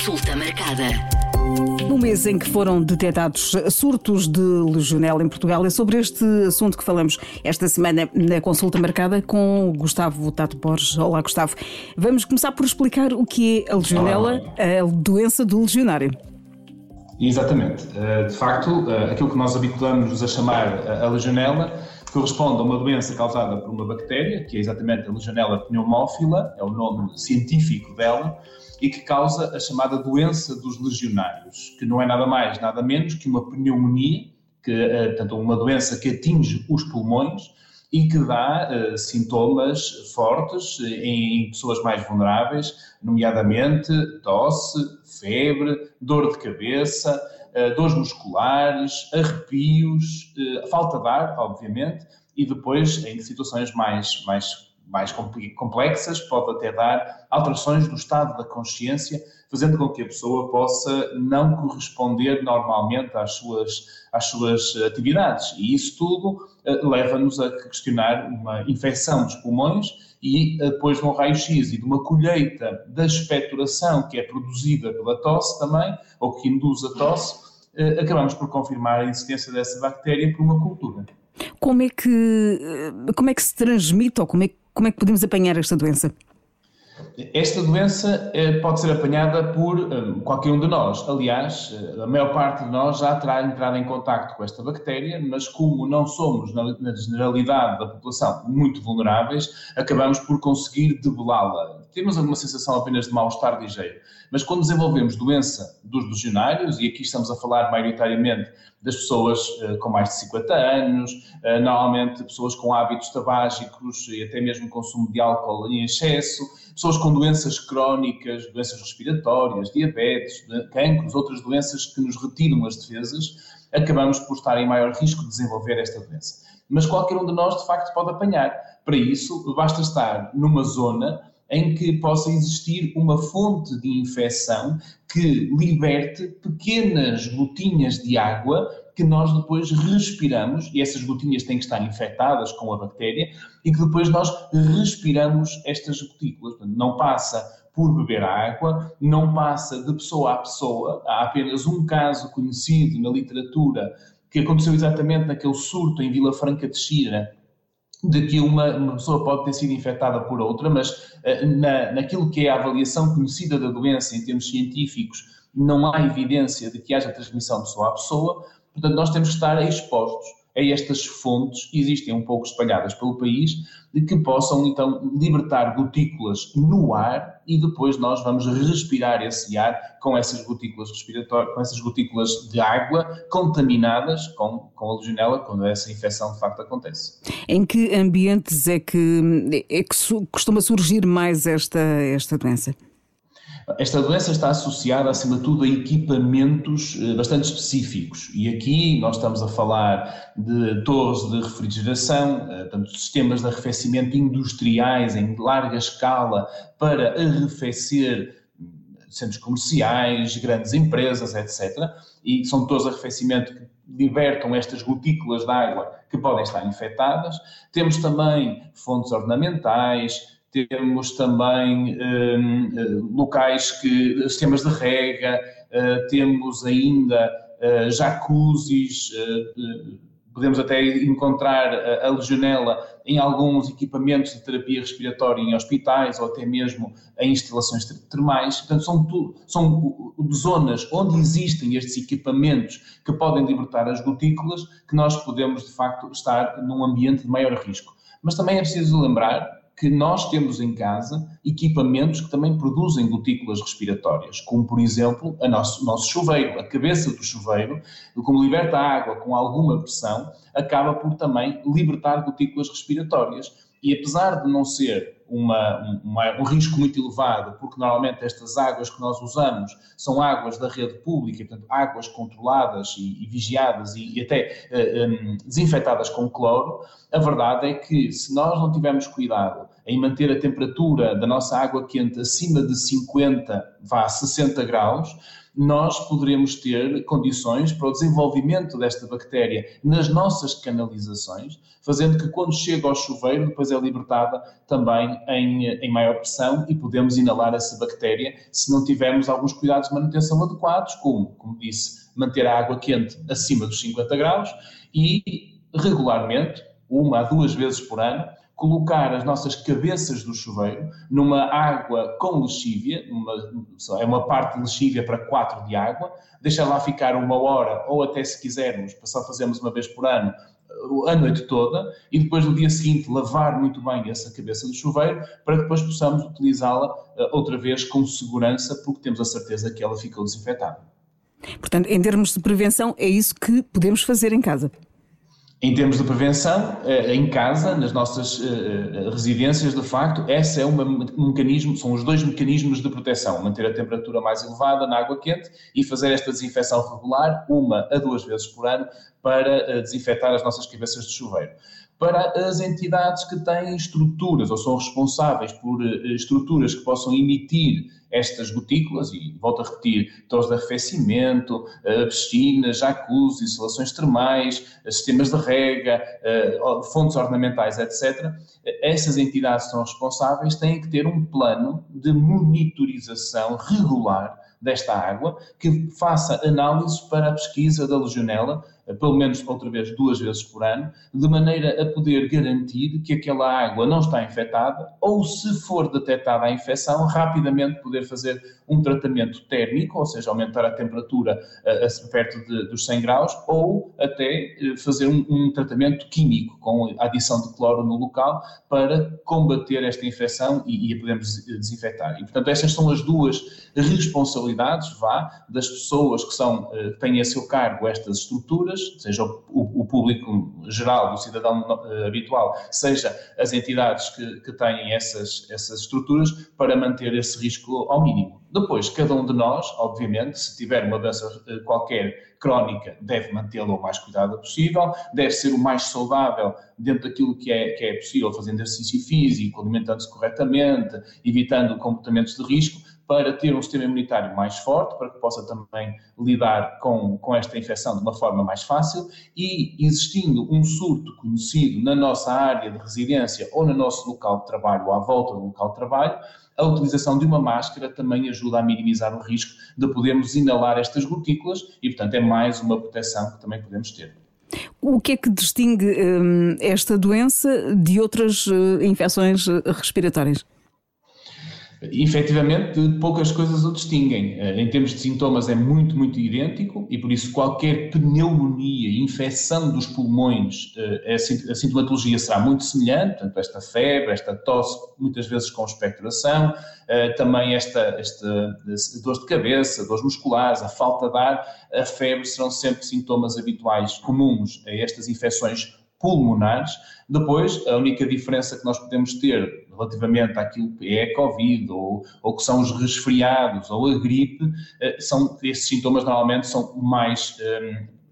Consulta marcada. No mês em que foram detectados surtos de legionela em Portugal, é sobre este assunto que falamos esta semana na consulta marcada com Gustavo Tato Borges. Olá, Gustavo. Vamos começar por explicar o que é a legionela, a doença do legionário. Exatamente. Eh, de facto, eh, aquilo que nós habituamos a chamar a legionela corresponde a uma doença causada por uma bactéria, que é exatamente a Legionella pneumófila, é o nome científico dela, e que causa a chamada doença dos legionários, que não é nada mais, nada menos que uma pneumonia, que, eh, portanto, uma doença que atinge os pulmões e que dá uh, sintomas fortes em pessoas mais vulneráveis, nomeadamente tosse, febre, dor de cabeça, dores musculares, arrepios, uh, falta de ar, obviamente, e depois, em situações mais, mais mais complexas, pode até dar alterações do estado da consciência, fazendo com que a pessoa possa não corresponder normalmente às suas, às suas atividades. E isso tudo uh, leva-nos a questionar uma infecção dos pulmões e depois de um raio-x e de uma colheita da expectoração que é produzida pela tosse também, ou que induz a tosse, acabamos por confirmar a existência dessa bactéria por uma cultura. Como é que, como é que se transmite ou como é que como é que podemos apanhar esta doença? Esta doença eh, pode ser apanhada por eh, qualquer um de nós. Aliás, eh, a maior parte de nós já terá entrado em contato com esta bactéria, mas como não somos, na generalidade da população, muito vulneráveis, acabamos por conseguir debelá-la. Temos alguma sensação apenas de mal-estar ligeiro. Mas quando desenvolvemos doença dos legionários, e aqui estamos a falar maioritariamente das pessoas com mais de 50 anos, normalmente pessoas com hábitos tabágicos e até mesmo consumo de álcool em excesso, pessoas com doenças crónicas, doenças respiratórias, diabetes, cancros, outras doenças que nos retiram as defesas, acabamos por estar em maior risco de desenvolver esta doença. Mas qualquer um de nós, de facto, pode apanhar. Para isso, basta estar numa zona em que possa existir uma fonte de infecção que liberte pequenas gotinhas de água que nós depois respiramos, e essas gotinhas têm que estar infectadas com a bactéria, e que depois nós respiramos estas gotículas. Não passa por beber água, não passa de pessoa a pessoa. Há apenas um caso conhecido na literatura que aconteceu exatamente naquele surto em Vila Franca de Xira, de que uma, uma, pessoa pode ter sido infectada por outra, mas uh, na, naquilo que é a avaliação conhecida da doença em termos científicos, não há evidência de que haja transmissão pessoa a pessoa, Portanto, nós temos que estar expostos a estas fontes, existem um pouco espalhadas pelo país, de que possam então libertar gotículas no ar e depois nós vamos respirar esse ar com essas gotículas respiratórias, com essas gotículas de água contaminadas com, com a legionela, quando essa infecção de facto acontece. Em que ambientes é que, é que costuma surgir mais esta, esta doença? Esta doença está associada, acima de tudo, a equipamentos eh, bastante específicos. E aqui nós estamos a falar de torres de refrigeração, eh, portanto, sistemas de arrefecimento industriais em larga escala para arrefecer centros comerciais, grandes empresas, etc. E são torres de arrefecimento que libertam estas gotículas de água que podem estar infectadas. Temos também fontes ornamentais, temos também um, eh, locais que, sistemas de rega, uh, temos ainda uh, jacuzzis, uh, podemos até encontrar a, legionela em alguns equipamentos de terapia respiratória em hospitais ou até mesmo em instalações termais. Portanto, são, tu, são zonas onde existem estes equipamentos que podem libertar as gotículas que nós podemos, de facto, estar num ambiente de maior risco. Mas também é preciso lembrar que nós temos em casa equipamentos que também produzem gotículas respiratórias, como por exemplo o nosso, nosso chuveiro, a cabeça do chuveiro, como liberta água com alguma pressão, acaba por também libertar gotículas respiratórias. E apesar de não ser uma, uma, um risco muito elevado, porque normalmente estas águas que nós usamos são águas da rede pública, portanto, águas controladas e, e vigiadas e, e até uh, um, desinfetadas com cloro, a verdade é que se nós não tivermos cuidado em manter a temperatura da nossa água quente acima de 50, vá 60 graus, nós poderemos ter condições para o desenvolvimento desta bactéria nas nossas canalizações, fazendo que quando chega ao chuveiro, depois é libertada também em, em maior pressão e podemos inalar essa bactéria se não tivermos alguns cuidados de manutenção adequados, como, como disse, manter a água quente acima dos 50 graus e regularmente, uma a duas vezes por ano, colocar as nossas cabeças do chuveiro numa água com lexívia, uma, é uma parte de lexívia para quatro de água, deixar lá ficar uma hora ou até se quisermos, só fazemos uma vez por ano, a noite toda e depois no dia seguinte lavar muito bem essa cabeça do chuveiro para que depois possamos utilizá-la eh, outra vez com segurança porque temos a certeza que ela ficou desinfetada. Portanto, em termos de prevenção, é isso que podemos fazer em casa. Em termos de prevenção, eh, em casa, nas nossas eh, eh, residências, de facto, esse é um mecanismo, são os dois mecanismos de proteção: manter a temperatura mais elevada na água quente e fazer esta desinfecção regular, uma a duas vezes por ano, para desinfetar as nossas cabeças de chuveiro. Para as entidades que têm estruturas ou são responsáveis por estruturas que possam emitir estas gotículas, e volto a repetir, torres de arrefecimento, eh, piscinas, jacuzzi, instalações termais, eh, sistemas de rega, fontes ornamentais, etc. Essas entidades são responsáveis, têm que ter um plano de monitorização regular desta água, que faça análises para a pesquisa da legionela, pelo menos outra vez duas vezes por ano, de maneira a poder garantir que aquela água não está infectada ou, se for detectada a infecção, rapidamente poder fazer um tratamento térmico, ou seja, aumentar a temperatura a perto de, dos 100 graus, ou até eh, fazer um, um, tratamento químico com a adição de cloro no local para combater esta infecção e, e a podermos desinfetar. E, portanto, estas são as duas responsabilidades, vá, das pessoas que são, eh, têm a seu cargo estas estruturas, seja o, o público geral, o cidadão habitual, seja as entidades que, que têm essas, essas estruturas, para manter esse risco ao mínimo. Depois, cada um de nós, obviamente, se tiver uma doença uh, qualquer crónica, deve mantê-la o mais cuidado possível, deve ser o mais saudável dentro daquilo que é, que é possível, fazendo exercício físico, alimentando-se corretamente, evitando comportamentos de risco, para ter um sistema imunitário mais forte, para que possa também lidar com, com esta infecção de uma forma mais fácil e existindo um surto conhecido na nossa área de residência ou no nosso local de trabalho ou à volta do local de trabalho, a utilização de uma máscara também ajuda a minimizar o risco de podermos inalar estas gotículas e, portanto, é mais uma proteção que também podemos ter. O que é que distingue hum, esta doença de outras uh, infecções eh, respiratórias? efetivamente poucas coisas o distinguem. Eh, em termos de sintomas é muito, muito idêntico e por isso qualquer pneumonia, infecção dos pulmões, eh, a sintomatologia será muito semelhante, portanto esta febre, esta tosse, muitas vezes com expectoração, eh, também esta, esta dor de cabeça, dores musculares, a falta de ar, a febre serão sempre sintomas habituais comuns a estas infecções pulmonares. Depois, a única diferença que nós podemos ter relativamente àquilo que é a Covid ou, ou que são os resfriados ou a gripe, eh, são, esses sintomas normalmente são mais.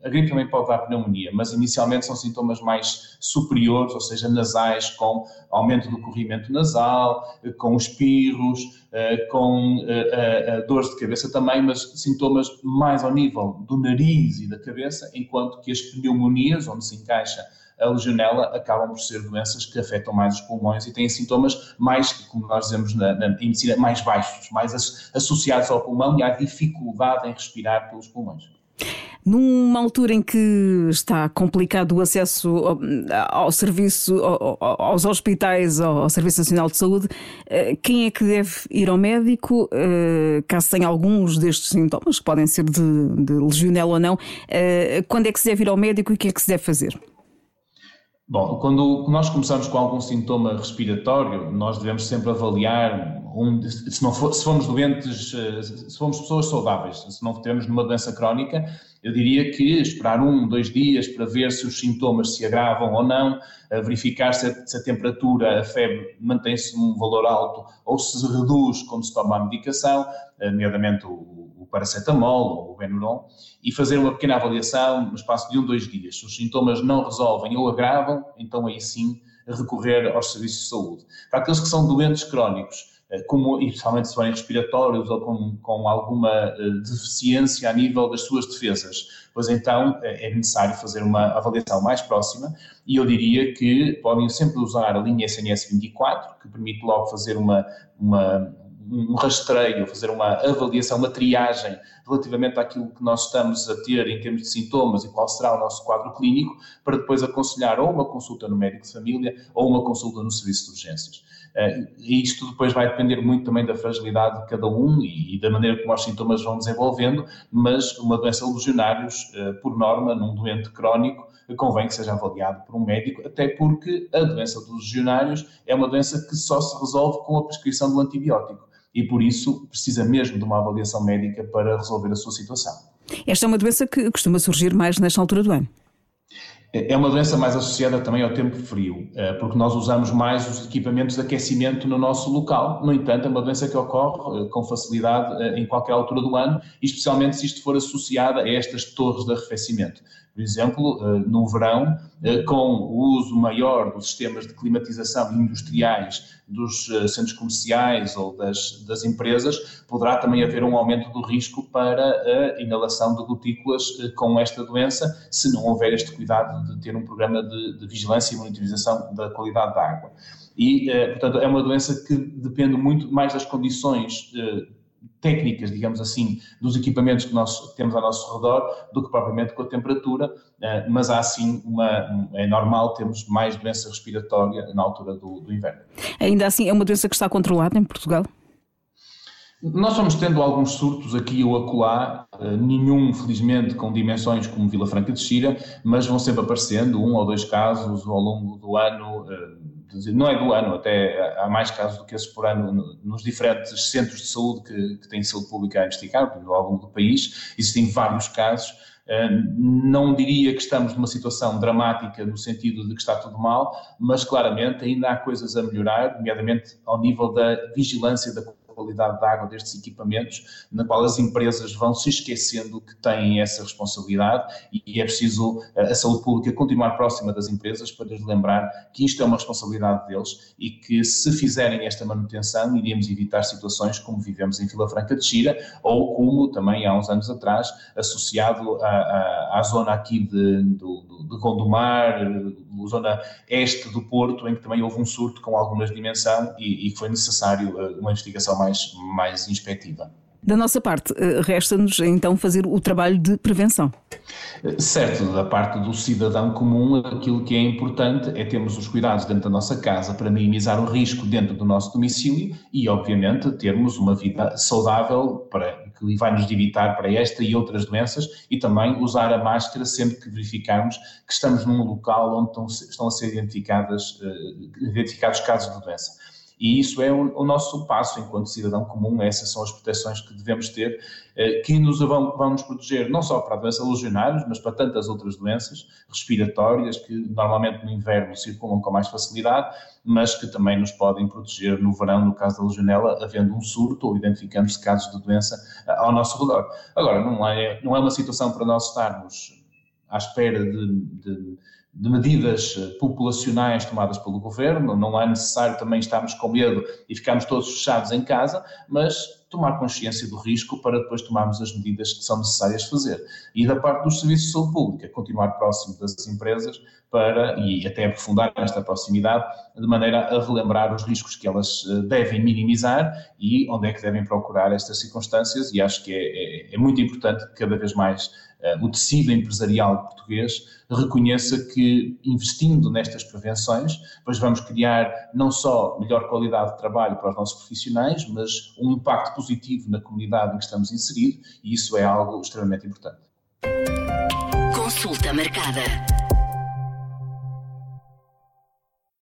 A gripe também pode dar pneumonia, mas inicialmente são sintomas mais superiores, ou seja, nasais, com aumento do corrimento nasal, eh, com espirros, eh, com dores de cabeça também, mas sintomas mais ao nível do nariz e da cabeça, enquanto que as pneumonias, onde se encaixa a legionela acabam por ser doenças que afetam mais os pulmões e têm sintomas mais, como nós dizemos na, na medicina, mais baixos, mais associados ao pulmão e à dificuldade em respirar pelos pulmões. Numa altura em que está complicado o acesso ao, ao serviço, ao, aos hospitais, ao, Serviço Nacional de Saúde, eh, quem é que deve ir ao médico, eh, caso tenha alguns destes sintomas, que podem ser de, de legionela ou não, eh, quando é que se deve ir ao médico e o que é que se deve fazer? Bom, quando nós começamos com algum sintoma respiratório, nós devemos sempre avaliar um, se, não for, se formos doentes, eh, se formos pessoas saudáveis, se não tivermos numa doença crónica, eu diria que esperar um, dois dias para ver se os sintomas se agravam ou não, verificar se a, se a temperatura, a febre mantém-se num valor alto ou se reduz quando se toma a medicação, nomeadamente o paracetamol ou o Benuron e fazer uma pequena avaliação no espaço de um, dois dias. Se os sintomas não resolvem ou agravam, então aí sim recorrer aos serviços de saúde. Para aqueles que são doentes crónicos, eh, como, e principalmente se forem respiratórios ou com, com alguma eh, deficiência a nível das suas defesas, pois então eh, é necessário fazer uma avaliação mais próxima e eu diria que podem sempre usar a linha SNS 24, que permite logo fazer uma, uma um rastreio, fazer uma avaliação, uma triagem relativamente àquilo que nós estamos a ter em termos de sintomas e qual será o nosso quadro clínico, para depois aconselhar ou uma consulta no médico de família ou uma consulta no serviço de urgências. Eh, e isto depois vai depender muito também da fragilidade de cada um e da maneira como os sintomas vão desenvolvendo, mas uma doença legionários, eh, por norma, num doente crónico, convém que seja avaliado por um médico, até porque a doença dos legionários é uma doença que só se resolve com a prescrição do antibiótico e por isso precisa mesmo de uma avaliação médica para resolver a sua situação. Esta é uma doença que costuma surgir mais nesta altura do ano. É uma doença mais associada também ao tempo frio, eh, porque nós usamos mais os equipamentos de aquecimento no nosso local. No entanto, é uma doença que ocorre eh, com facilidade eh, em qualquer altura do ano, especialmente se isto for associado a estas torres de arrefecimento por exemplo, eh, no verão, eh, com o uso maior dos sistemas de climatização industriais dos eh, centros comerciais ou das, das empresas, poderá também haver um aumento do risco para a inalação de gotículas com esta doença, se não houver este cuidado de ter um programa de, de vigilância e monitorização da qualidade da água. E, portanto, é uma doença que depende muito mais das condições técnicas, digamos assim, dos equipamentos que nós temos ao nosso redor do que propriamente com a temperatura, eh, mas há sim uma, é normal termos mais doença respiratória na altura do, do inverno. Ainda assim, é uma doença que está controlada em Portugal? Nós vamos tendo alguns surtos aqui ou acolá, eh, nenhum, felizmente, com dimensões como Vila Franca de Xira, mas vão sempre aparecendo um ou dois casos ao longo do ano eh, não é do ano, até há mais casos do que esses por ano nos diferentes centros de saúde que, que têm saúde pública a investigar, ao longo do país, existem vários casos. Não diria que estamos numa situação dramática no sentido de que está tudo mal, mas claramente ainda há coisas a melhorar, nomeadamente ao nível da vigilância da qualidade da água destes equipamentos, na qual as empresas vão se esquecendo que têm essa responsabilidade e é preciso eh, a saúde pública continuar próxima das empresas para lhes lembrar que isto é uma responsabilidade deles e que se fizerem esta manutenção iríamos evitar situações como vivemos em Vila Franca de Xira ou como também há uns anos atrás associado à, à, à zona aqui de, do, de Gondomar, zona este do Porto, em que também houve um surto com alguma dimensão e, e foi necessário eh, uma investigação mais, mais inspectiva. Da nossa parte, eh, resta-nos então fazer o trabalho de prevenção. Certo, da parte do cidadão comum, aquilo que é importante é termos os cuidados dentro da nossa casa para minimizar o risco dentro do nosso domicílio e, obviamente, termos uma vida saudável para que vai nos evitar para esta e outras doenças e também usar a máscara sempre que verificarmos que estamos num local onde estão, a ser eh, identificados casos de doença. E isso é o, nosso passo enquanto cidadão comum, essas são as proteções que devemos ter, eh, que nos vão, vão nos proteger não só para a doença legionários, mas para tantas outras doenças respiratórias que normalmente no inverno circulam com mais facilidade, mas que também nos podem proteger no verão, no caso da legionela, havendo um surto ou identificando-se casos de doença eh, ao nosso redor. Agora, não é, não é uma situação para nós estarmos à espera de, de de medidas eh, populacionais tomadas pelo governo, não é necessário também estarmos com medo e ficarmos todos fechados em casa, mas tomar consciência do risco para depois tomarmos as medidas que são necessárias fazer. E da parte dos serviços de saúde pública, continuar próximo das empresas para, e até aprofundar esta proximidade, de maneira a relembrar os riscos que elas eh, devem minimizar e onde é que devem procurar estas circunstâncias, e acho que é, é, é muito importante que cada vez mais uh, o tecido empresarial português reconheça investindo nestas prevenções, pois vamos criar não só melhor qualidade de trabalho para os nossos profissionais, mas um impacto positivo na comunidade em que estamos inseridos, e isso é algo extremamente importante. Consulta marcada.